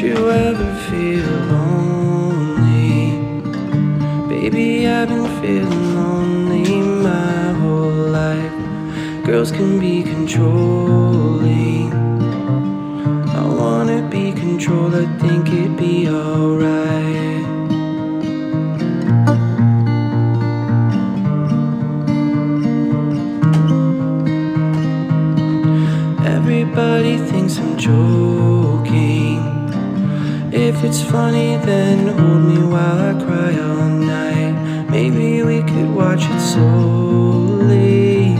you ever feel lonely? Baby, I've been feeling lonely my whole life. Girls can be controlling. I wanna be controlled, I think it'd be alright. Everybody thinks I'm joking. If it's funny, then hold me while I cry all night. Maybe we could watch it slowly.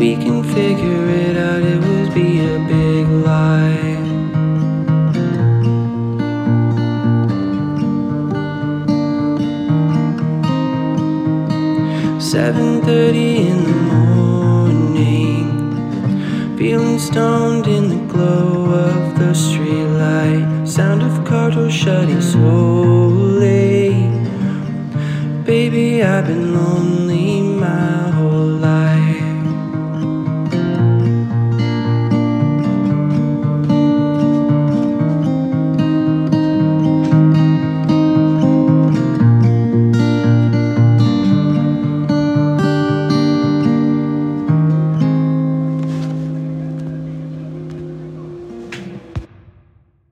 We can figure it out, it would be a big lie. Seven thirty in the morning, feeling stoned in the glow of the streetlight. Shutting slowly. Baby, I've been lonely